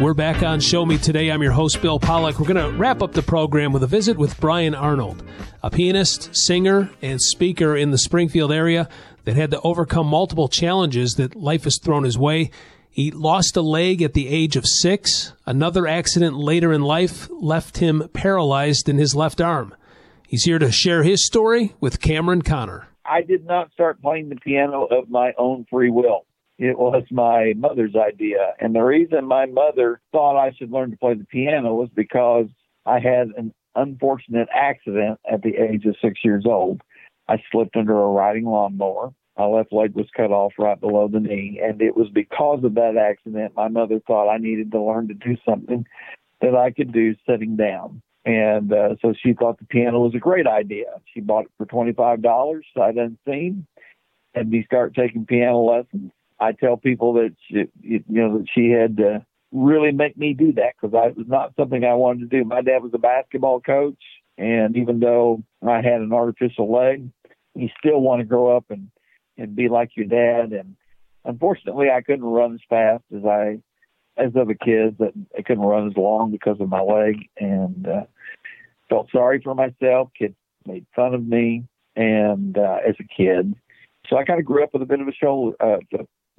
We're back on Show Me Today. I'm your host, Bill Pollock. We're going to wrap up the program with a visit with Brian Arnold, a pianist, singer, and speaker in the Springfield area that had to overcome multiple challenges that life has thrown his way. He lost a leg at the age of six. Another accident later in life left him paralyzed in his left arm. He's here to share his story with Cameron Conner. I did not start playing the piano of my own free will. It was my mother's idea. And the reason my mother thought I should learn to play the piano was because I had an unfortunate accident at the age of six years old. I slipped under a riding lawnmower. My left leg was cut off right below the knee. And it was because of that accident, my mother thought I needed to learn to do something that I could do sitting down. And uh, so she thought the piano was a great idea. She bought it for $25, sight unseen, and me start taking piano lessons I tell people that she, you know that she had to really make me do that because I was not something I wanted to do. My dad was a basketball coach, and even though I had an artificial leg, he still wanted to grow up and and be like your dad. And unfortunately, I couldn't run as fast as I as other kids. That I couldn't run as long because of my leg, and uh, felt sorry for myself. Kids made fun of me, and uh, as a kid. So I kind of grew up with a bit of a shoulder, uh,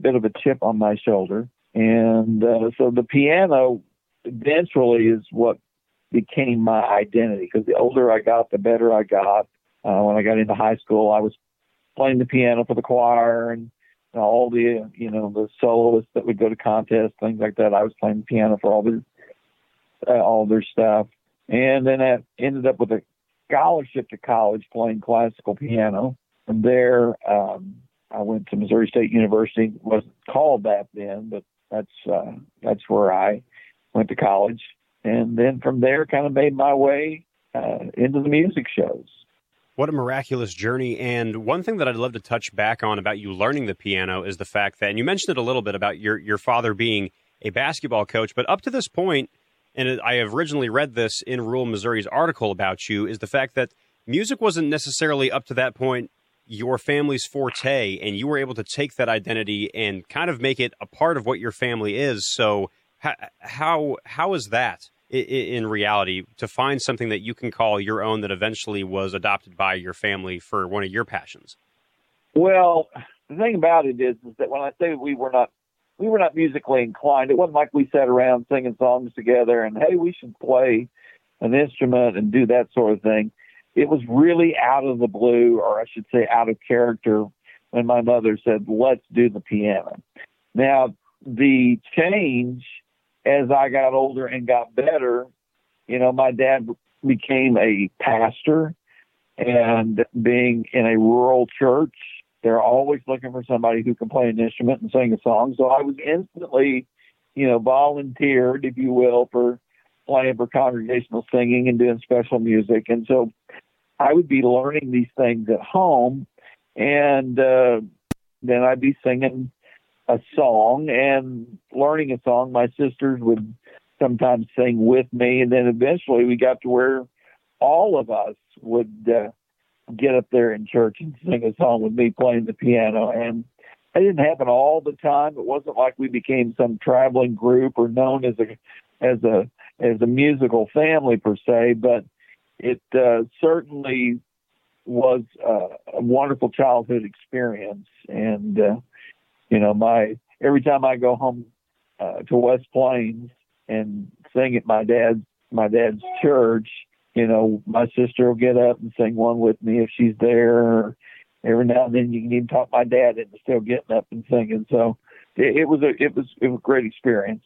bit of a chip on my shoulder. And uh, so the piano eventually is what became my identity because the older I got, the better I got. Uh, when I got into high school, I was playing the piano for the choir and all the you know the soloists that would go to contests, things like that. I was playing the piano for all their uh, all their stuff, and then I ended up with a scholarship to college playing classical piano. And there, um, I went to Missouri State University. It wasn't called that then, but that's uh, that's where I went to college, and then from there, kind of made my way uh, into the music shows. What a miraculous journey! And one thing that I'd love to touch back on about you learning the piano is the fact that, and you mentioned it a little bit about your your father being a basketball coach, but up to this point, and I have originally read this in Rural Missouri's article about you, is the fact that music wasn't necessarily up to that point your family's forte and you were able to take that identity and kind of make it a part of what your family is. So how how, how is that in reality to find something that you can call your own that eventually was adopted by your family for one of your passions? Well the thing about it is, is that when i say we were not we were not musically inclined it wasn't like we sat around singing songs together and hey we should play an instrument and do that sort of thing it was really out of the blue, or I should say out of character, when my mother said, let's do the piano. Now, the change as I got older and got better, you know, my dad became a pastor, and being in a rural church, they're always looking for somebody who can play an instrument and sing a song. So I was instantly, you know, volunteered, if you will, for playing for congregational singing and doing special music. And so I would be learning these things at home, and uh, then I'd be singing a song and learning a song. My sisters would sometimes sing with me, and then eventually we got to where all of us would uh, get up there in church and sing a song with me playing the piano. And it didn't happen all the time. It wasn't like we became some traveling group or known as a as a as a musical family per se, but it uh, certainly was uh, a wonderful childhood experience. And, uh, you know, my every time I go home uh, to West Plains and sing at my dad's my dad's church, you know, my sister will get up and sing one with me if she's there. Every now and then, you can even talk my dad into still getting up and singing. So it, it was a it was it was a great experience.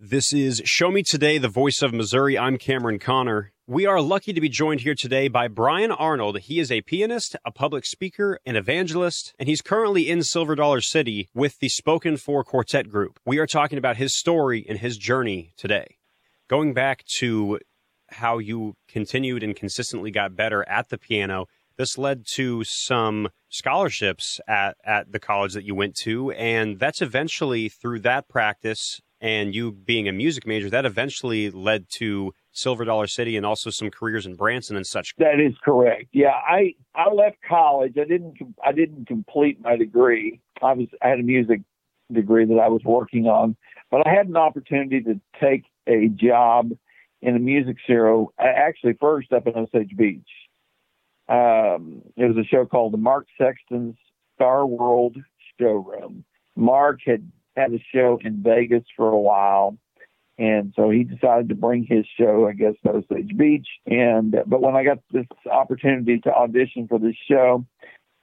This is Show Me Today, the voice of Missouri. I'm Cameron Conner. We are lucky to be joined here today by Brian Arnold. He is a pianist, a public speaker, an evangelist, and he's currently in Silver Dollar City with the Spoken For Quartet Group. We are talking about his story and his journey today. Going back to how you continued and consistently got better at the piano, this led to some scholarships at, at the college that you went to, and that's eventually through that practice and you being a music major, that eventually led to Silver Dollar City and also some careers in Branson and such. That is correct. Yeah, I I left college. I didn't I didn't complete my degree. I was I had a music degree that I was working on. But I had an opportunity to take a job in a music show, actually first up in Osage Beach. Um, it was a show called the Mark Sexton's Star World Showroom. Mark had had a show in Vegas for a while, and so he decided to bring his show, I guess, to Osage Beach. And but when I got this opportunity to audition for this show,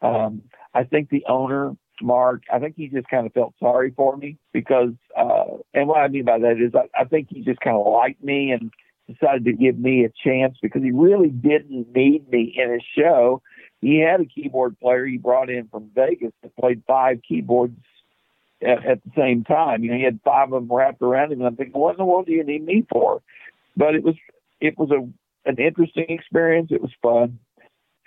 um, I think the owner Mark, I think he just kind of felt sorry for me because, uh, and what I mean by that is I, I think he just kind of liked me and decided to give me a chance because he really didn't need me in his show. He had a keyboard player he brought in from Vegas that played five keyboards at, at the same time. You know, he had five of them wrapped around him, and I'm thinking, what in the world do you need me for? But it was it was a an interesting experience. It was fun.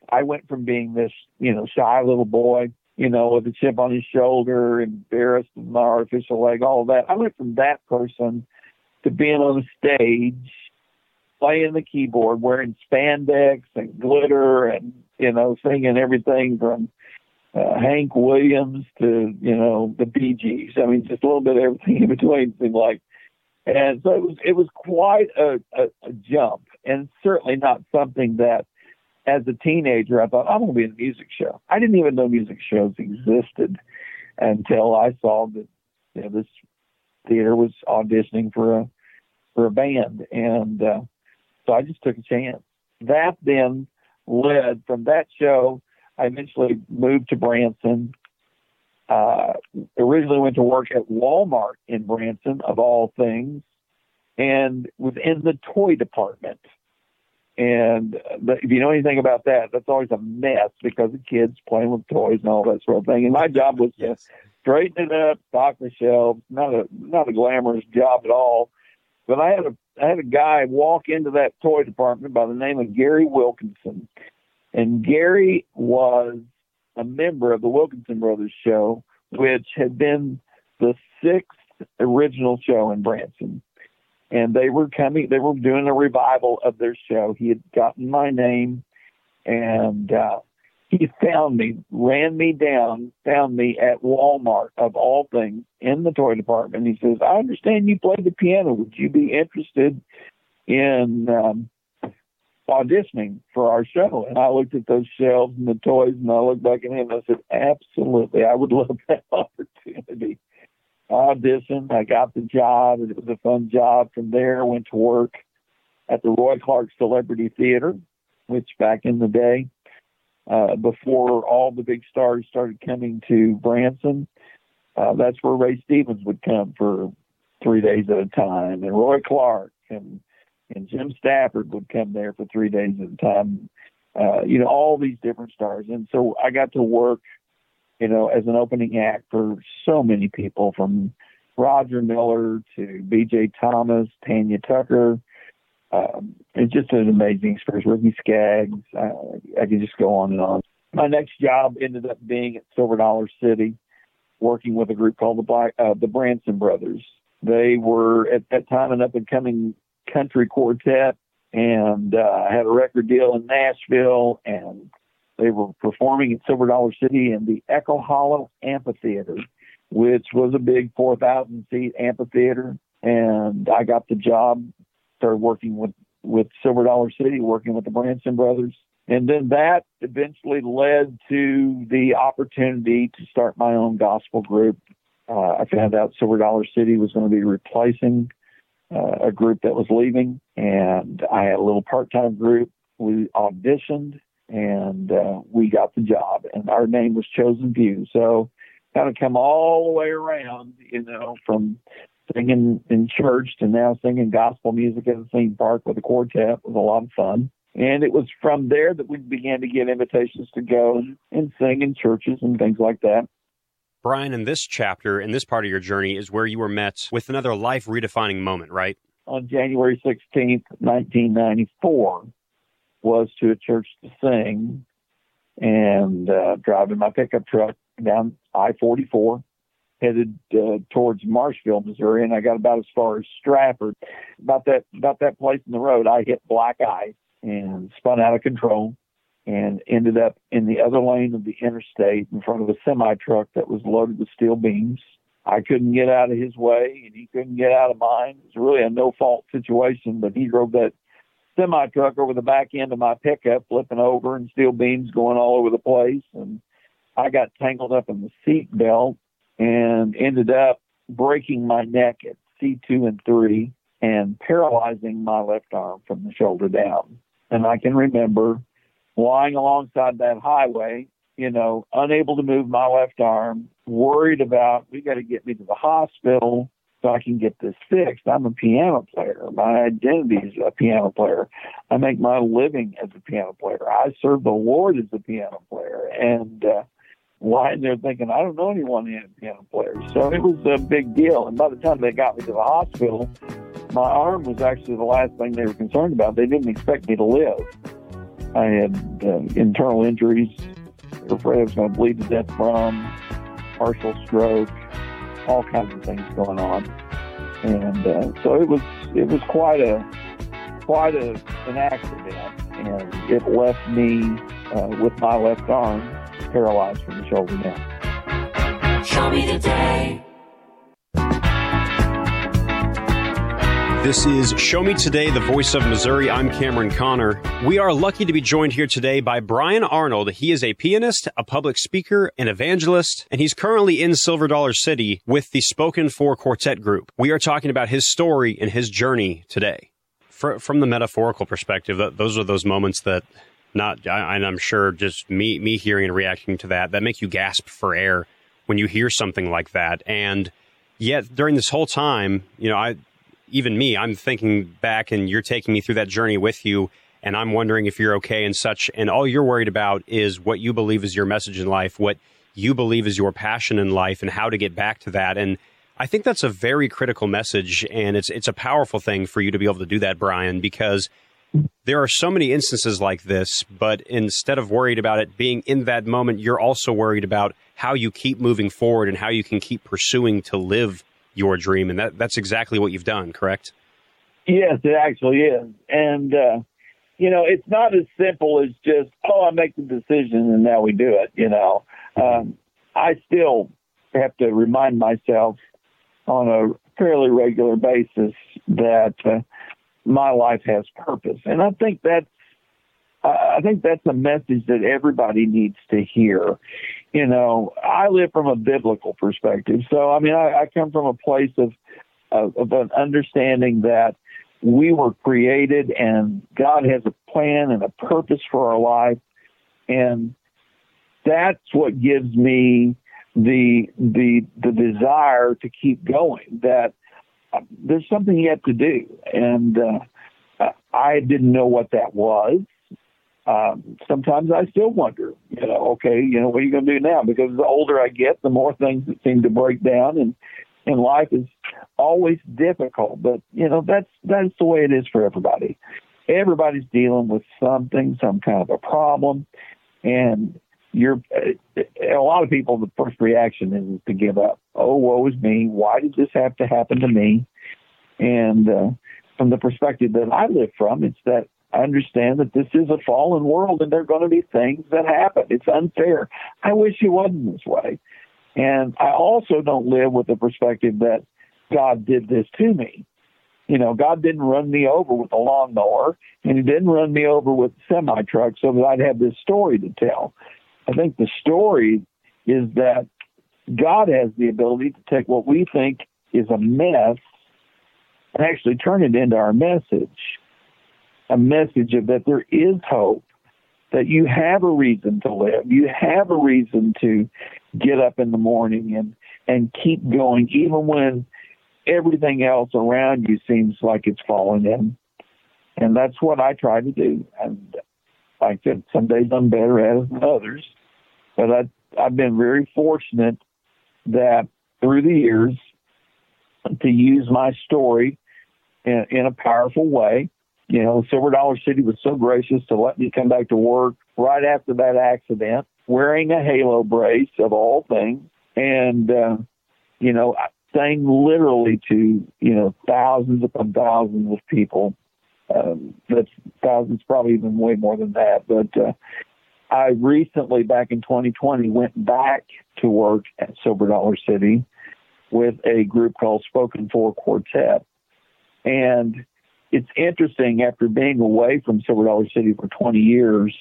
I went from being this, you know, shy little boy you know, with a chip on his shoulder, embarrassed with my artificial leg, all that. I went from that person to being on the stage, playing the keyboard, wearing spandex and glitter, and you know, singing everything from uh, Hank Williams to you know the Bee Gees. I mean, just a little bit of everything in between seemed like. And so it was it was quite a, a, a jump, and certainly not something that as a teenager, I thought I'm going to be in a music show. I didn't even know music shows existed until I saw that you know, this theater was auditioning for a for a band, and uh, so I just took a chance. That then led from that show. I eventually moved to Branson. Uh, originally went to work at Walmart in Branson, of all things, and was in the toy department. And but if you know anything about that, that's always a mess because the kids playing with toys and all that sort of thing. And my job was to straighten it up, stock the shelves. Not a not a glamorous job at all. But I had a I had a guy walk into that toy department by the name of Gary Wilkinson, and Gary was a member of the Wilkinson Brothers show, which had been the sixth original show in Branson. And they were coming they were doing a revival of their show. He had gotten my name and uh he found me ran me down found me at walmart of all things in the toy department. He says i understand you play the piano. Would you be interested in um auditioning for our show and i looked at those shelves and the toys and i looked back at him and i said absolutely i would love that opportunity I auditioned. I got the job. and It was a fun job. From there, went to work at the Roy Clark Celebrity Theater, which back in the day, uh, before all the big stars started coming to Branson, uh, that's where Ray Stevens would come for three days at a time, and Roy Clark and and Jim Stafford would come there for three days at a time. Uh, you know, all these different stars, and so I got to work you know, as an opening act for so many people from Roger Miller to B.J. Thomas, Tanya Tucker. Um, it's just an amazing experience. Ricky Skaggs. Uh, I could just go on and on. My next job ended up being at Silver Dollar City, working with a group called the Black, uh, the Branson Brothers. They were at that time an up and coming country quartet, and uh, had a record deal in Nashville and they were performing at Silver Dollar City in the Echo Hollow Amphitheater, which was a big 4,000 seat amphitheater. And I got the job, started working with, with Silver Dollar City, working with the Branson Brothers. And then that eventually led to the opportunity to start my own gospel group. Uh, I found out Silver Dollar City was going to be replacing uh, a group that was leaving, and I had a little part time group. We auditioned and uh, we got the job, and our name was Chosen Few. So, kind of come all the way around, you know, from singing in church to now singing gospel music at the theme park with a quartet it was a lot of fun. And it was from there that we began to get invitations to go and sing in churches and things like that. Brian, in this chapter, in this part of your journey, is where you were met with another life redefining moment, right? On January 16th, 1994, was to a church to sing and uh, driving my pickup truck down I 44, headed uh, towards Marshfield, Missouri, and I got about as far as Strafford. About that about that place in the road, I hit black ice and spun out of control and ended up in the other lane of the interstate in front of a semi truck that was loaded with steel beams. I couldn't get out of his way and he couldn't get out of mine. It was really a no fault situation, but he drove that semi truck over the back end of my pickup, flipping over and steel beams going all over the place. And I got tangled up in the seat belt and ended up breaking my neck at C2 and 3 and paralyzing my left arm from the shoulder down. And I can remember lying alongside that highway, you know, unable to move my left arm, worried about we got to get me to the hospital so I can get this fixed. I'm a piano player. My identity is a piano player. I make my living as a piano player. I serve the Lord as a piano player. And uh, lying there thinking, I don't know anyone in piano players. So it was a big deal. And by the time they got me to the hospital, my arm was actually the last thing they were concerned about. They didn't expect me to live. I had uh, internal injuries. I was going to bleed to death from, partial stroke, all kinds of things going on. And uh, so it was it was quite a quite a, an accident, and it left me uh, with my left arm paralyzed from the shoulder down. Show me the day. This is Show Me Today, the voice of Missouri. I'm Cameron Conner. We are lucky to be joined here today by Brian Arnold. He is a pianist, a public speaker, an evangelist, and he's currently in Silver Dollar City with the Spoken For Quartet Group. We are talking about his story and his journey today. For, from the metaphorical perspective, those are those moments that not, I, I'm sure just me, me hearing and reacting to that, that make you gasp for air when you hear something like that. And yet during this whole time, you know, I, even me, I'm thinking back and you're taking me through that journey with you. And I'm wondering if you're okay and such. And all you're worried about is what you believe is your message in life, what you believe is your passion in life, and how to get back to that. And I think that's a very critical message. And it's, it's a powerful thing for you to be able to do that, Brian, because there are so many instances like this, but instead of worried about it being in that moment, you're also worried about how you keep moving forward and how you can keep pursuing to live your dream, and that that's exactly what you've done, correct? Yes, it actually is, and uh, you know, it's not as simple as just oh, I make the decision and now we do it. You know, um, I still have to remind myself on a fairly regular basis that uh, my life has purpose, and I think that's I think that's a message that everybody needs to hear. You know, I live from a biblical perspective. So, I mean, I, I come from a place of, of, of an understanding that we were created and God has a plan and a purpose for our life. And that's what gives me the, the, the desire to keep going that uh, there's something yet to do. And, uh, I didn't know what that was um, sometimes I still wonder, you know, okay, you know, what are you going to do now? Because the older I get, the more things that seem to break down, and and life is always difficult. But you know, that's that's the way it is for everybody. Everybody's dealing with something, some kind of a problem, and you're a lot of people. The first reaction is to give up. Oh, woe is me! Why did this have to happen to me? And uh, from the perspective that I live from, it's that I understand that this is a fallen world and there are going to be things that happen. It's unfair. I wish it wasn't this way. And I also don't live with the perspective that God did this to me. You know, God didn't run me over with a lawnmower and he didn't run me over with a semi truck so that I'd have this story to tell. I think the story is that God has the ability to take what we think is a mess and actually turn it into our message a message of that there is hope, that you have a reason to live, you have a reason to get up in the morning and and keep going, even when everything else around you seems like it's falling in. And that's what I try to do. And like I said, some days I'm better at it than others. But I, I've been very fortunate that through the years to use my story in, in a powerful way you know, Silver Dollar City was so gracious to let me come back to work right after that accident, wearing a halo brace of all things, and uh, you know, saying literally to you know thousands upon thousands of people. Um, that's thousands, probably even way more than that. But uh, I recently, back in 2020, went back to work at Silver Dollar City with a group called Spoken For Quartet. And it's interesting after being away from Silver Dollar City for 20 years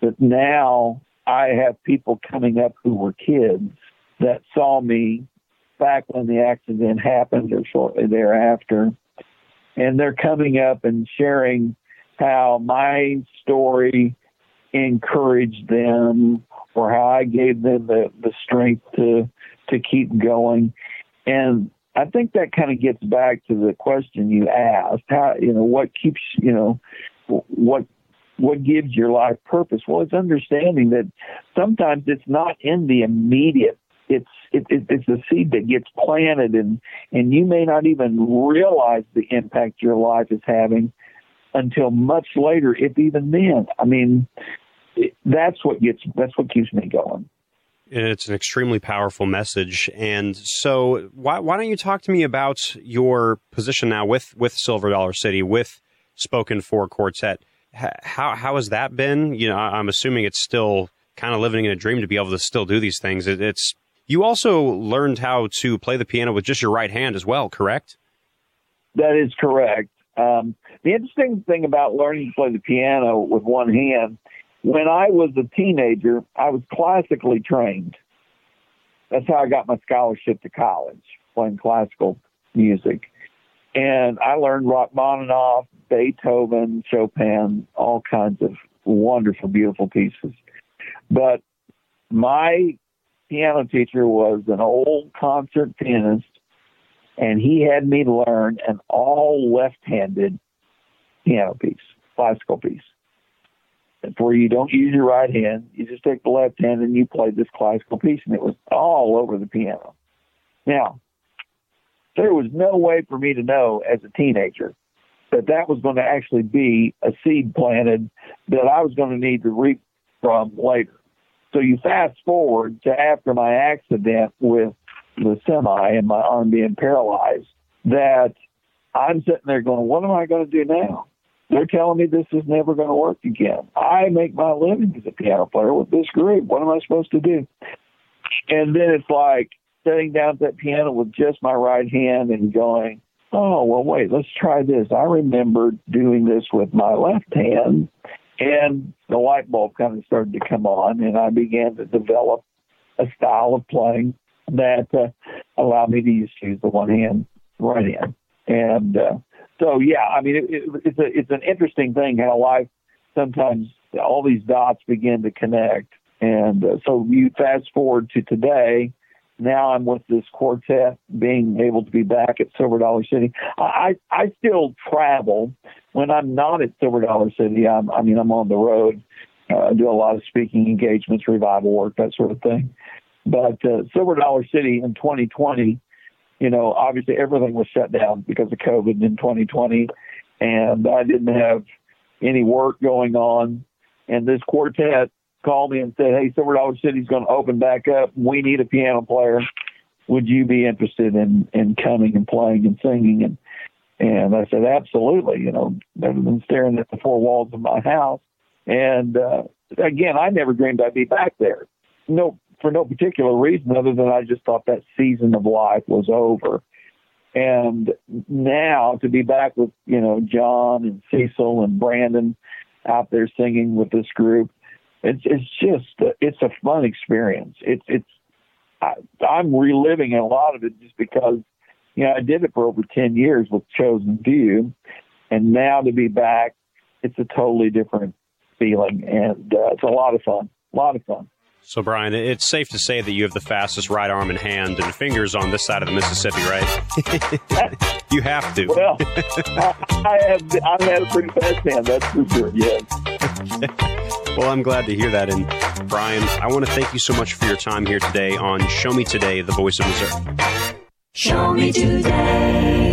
that now I have people coming up who were kids that saw me back when the accident happened or shortly thereafter. And they're coming up and sharing how my story encouraged them or how I gave them the, the strength to to keep going. And I think that kind of gets back to the question you asked. How you know what keeps you know what what gives your life purpose? Well, it's understanding that sometimes it's not in the immediate. It's it, it, it's a seed that gets planted, and and you may not even realize the impact your life is having until much later, if even then. I mean, that's what gets that's what keeps me going. It's an extremely powerful message, and so why why don't you talk to me about your position now with with Silver Dollar City with Spoken For Quartet? How how has that been? You know, I'm assuming it's still kind of living in a dream to be able to still do these things. It, it's you also learned how to play the piano with just your right hand as well, correct? That is correct. Um, the interesting thing about learning to play the piano with one hand, when I was a teenager, I was classically trained. That's how I got my scholarship to college, playing classical music. And I learned Rachmaninoff, Beethoven, Chopin, all kinds of wonderful, beautiful pieces. But my piano teacher was an old concert pianist, and he had me learn an all left handed piano piece, classical piece. Where you don't use your right hand, you just take the left hand and you play this classical piece, and it was all over the piano. Now, there was no way for me to know as a teenager that that was going to actually be a seed planted that I was going to need to reap from later. So you fast forward to after my accident with the semi and my arm being paralyzed, that I'm sitting there going, what am I going to do now? They're telling me this is never going to work again. I make my living as a piano player with this group. What am I supposed to do? And then it's like sitting down at that piano with just my right hand and going, oh, well, wait, let's try this. I remember doing this with my left hand, and the light bulb kind of started to come on, and I began to develop a style of playing that uh, allowed me to use, use the one hand right hand. And uh, so, yeah, I mean, it, it, it's a it's an interesting thing how life sometimes all these dots begin to connect. And uh, so you fast forward to today. Now I'm with this quartet, being able to be back at Silver Dollar City. I I still travel when I'm not at Silver Dollar City. I'm, I mean, I'm on the road. Uh, do a lot of speaking engagements, revival work, that sort of thing. But uh, Silver Dollar City in 2020 you know, obviously everything was shut down because of COVID in 2020, and I didn't have any work going on. And this quartet called me and said, "Hey, Silver Dollar City's going to open back up. We need a piano player. Would you be interested in in coming and playing and singing?" And and I said, "Absolutely. You know, better than staring at the four walls of my house." And uh, again, I never dreamed I'd be back there. No for no particular reason other than I just thought that season of life was over. And now to be back with, you know, John and Cecil and Brandon out there singing with this group, it's it's just it's a fun experience. It's it's I, I'm reliving a lot of it just because you know I did it for over ten years with Chosen Few, and now to be back, it's a totally different feeling, and uh, it's a lot of fun. A lot of fun. So, Brian, it's safe to say that you have the fastest right arm and hand and fingers on this side of the Mississippi, right? you have to. Well, I, have. I've had a pretty fast hand. That's for sure. Yes. well, I'm glad to hear that. And Brian, I want to thank you so much for your time here today on Show Me Today, the Voice of Missouri. Show me today.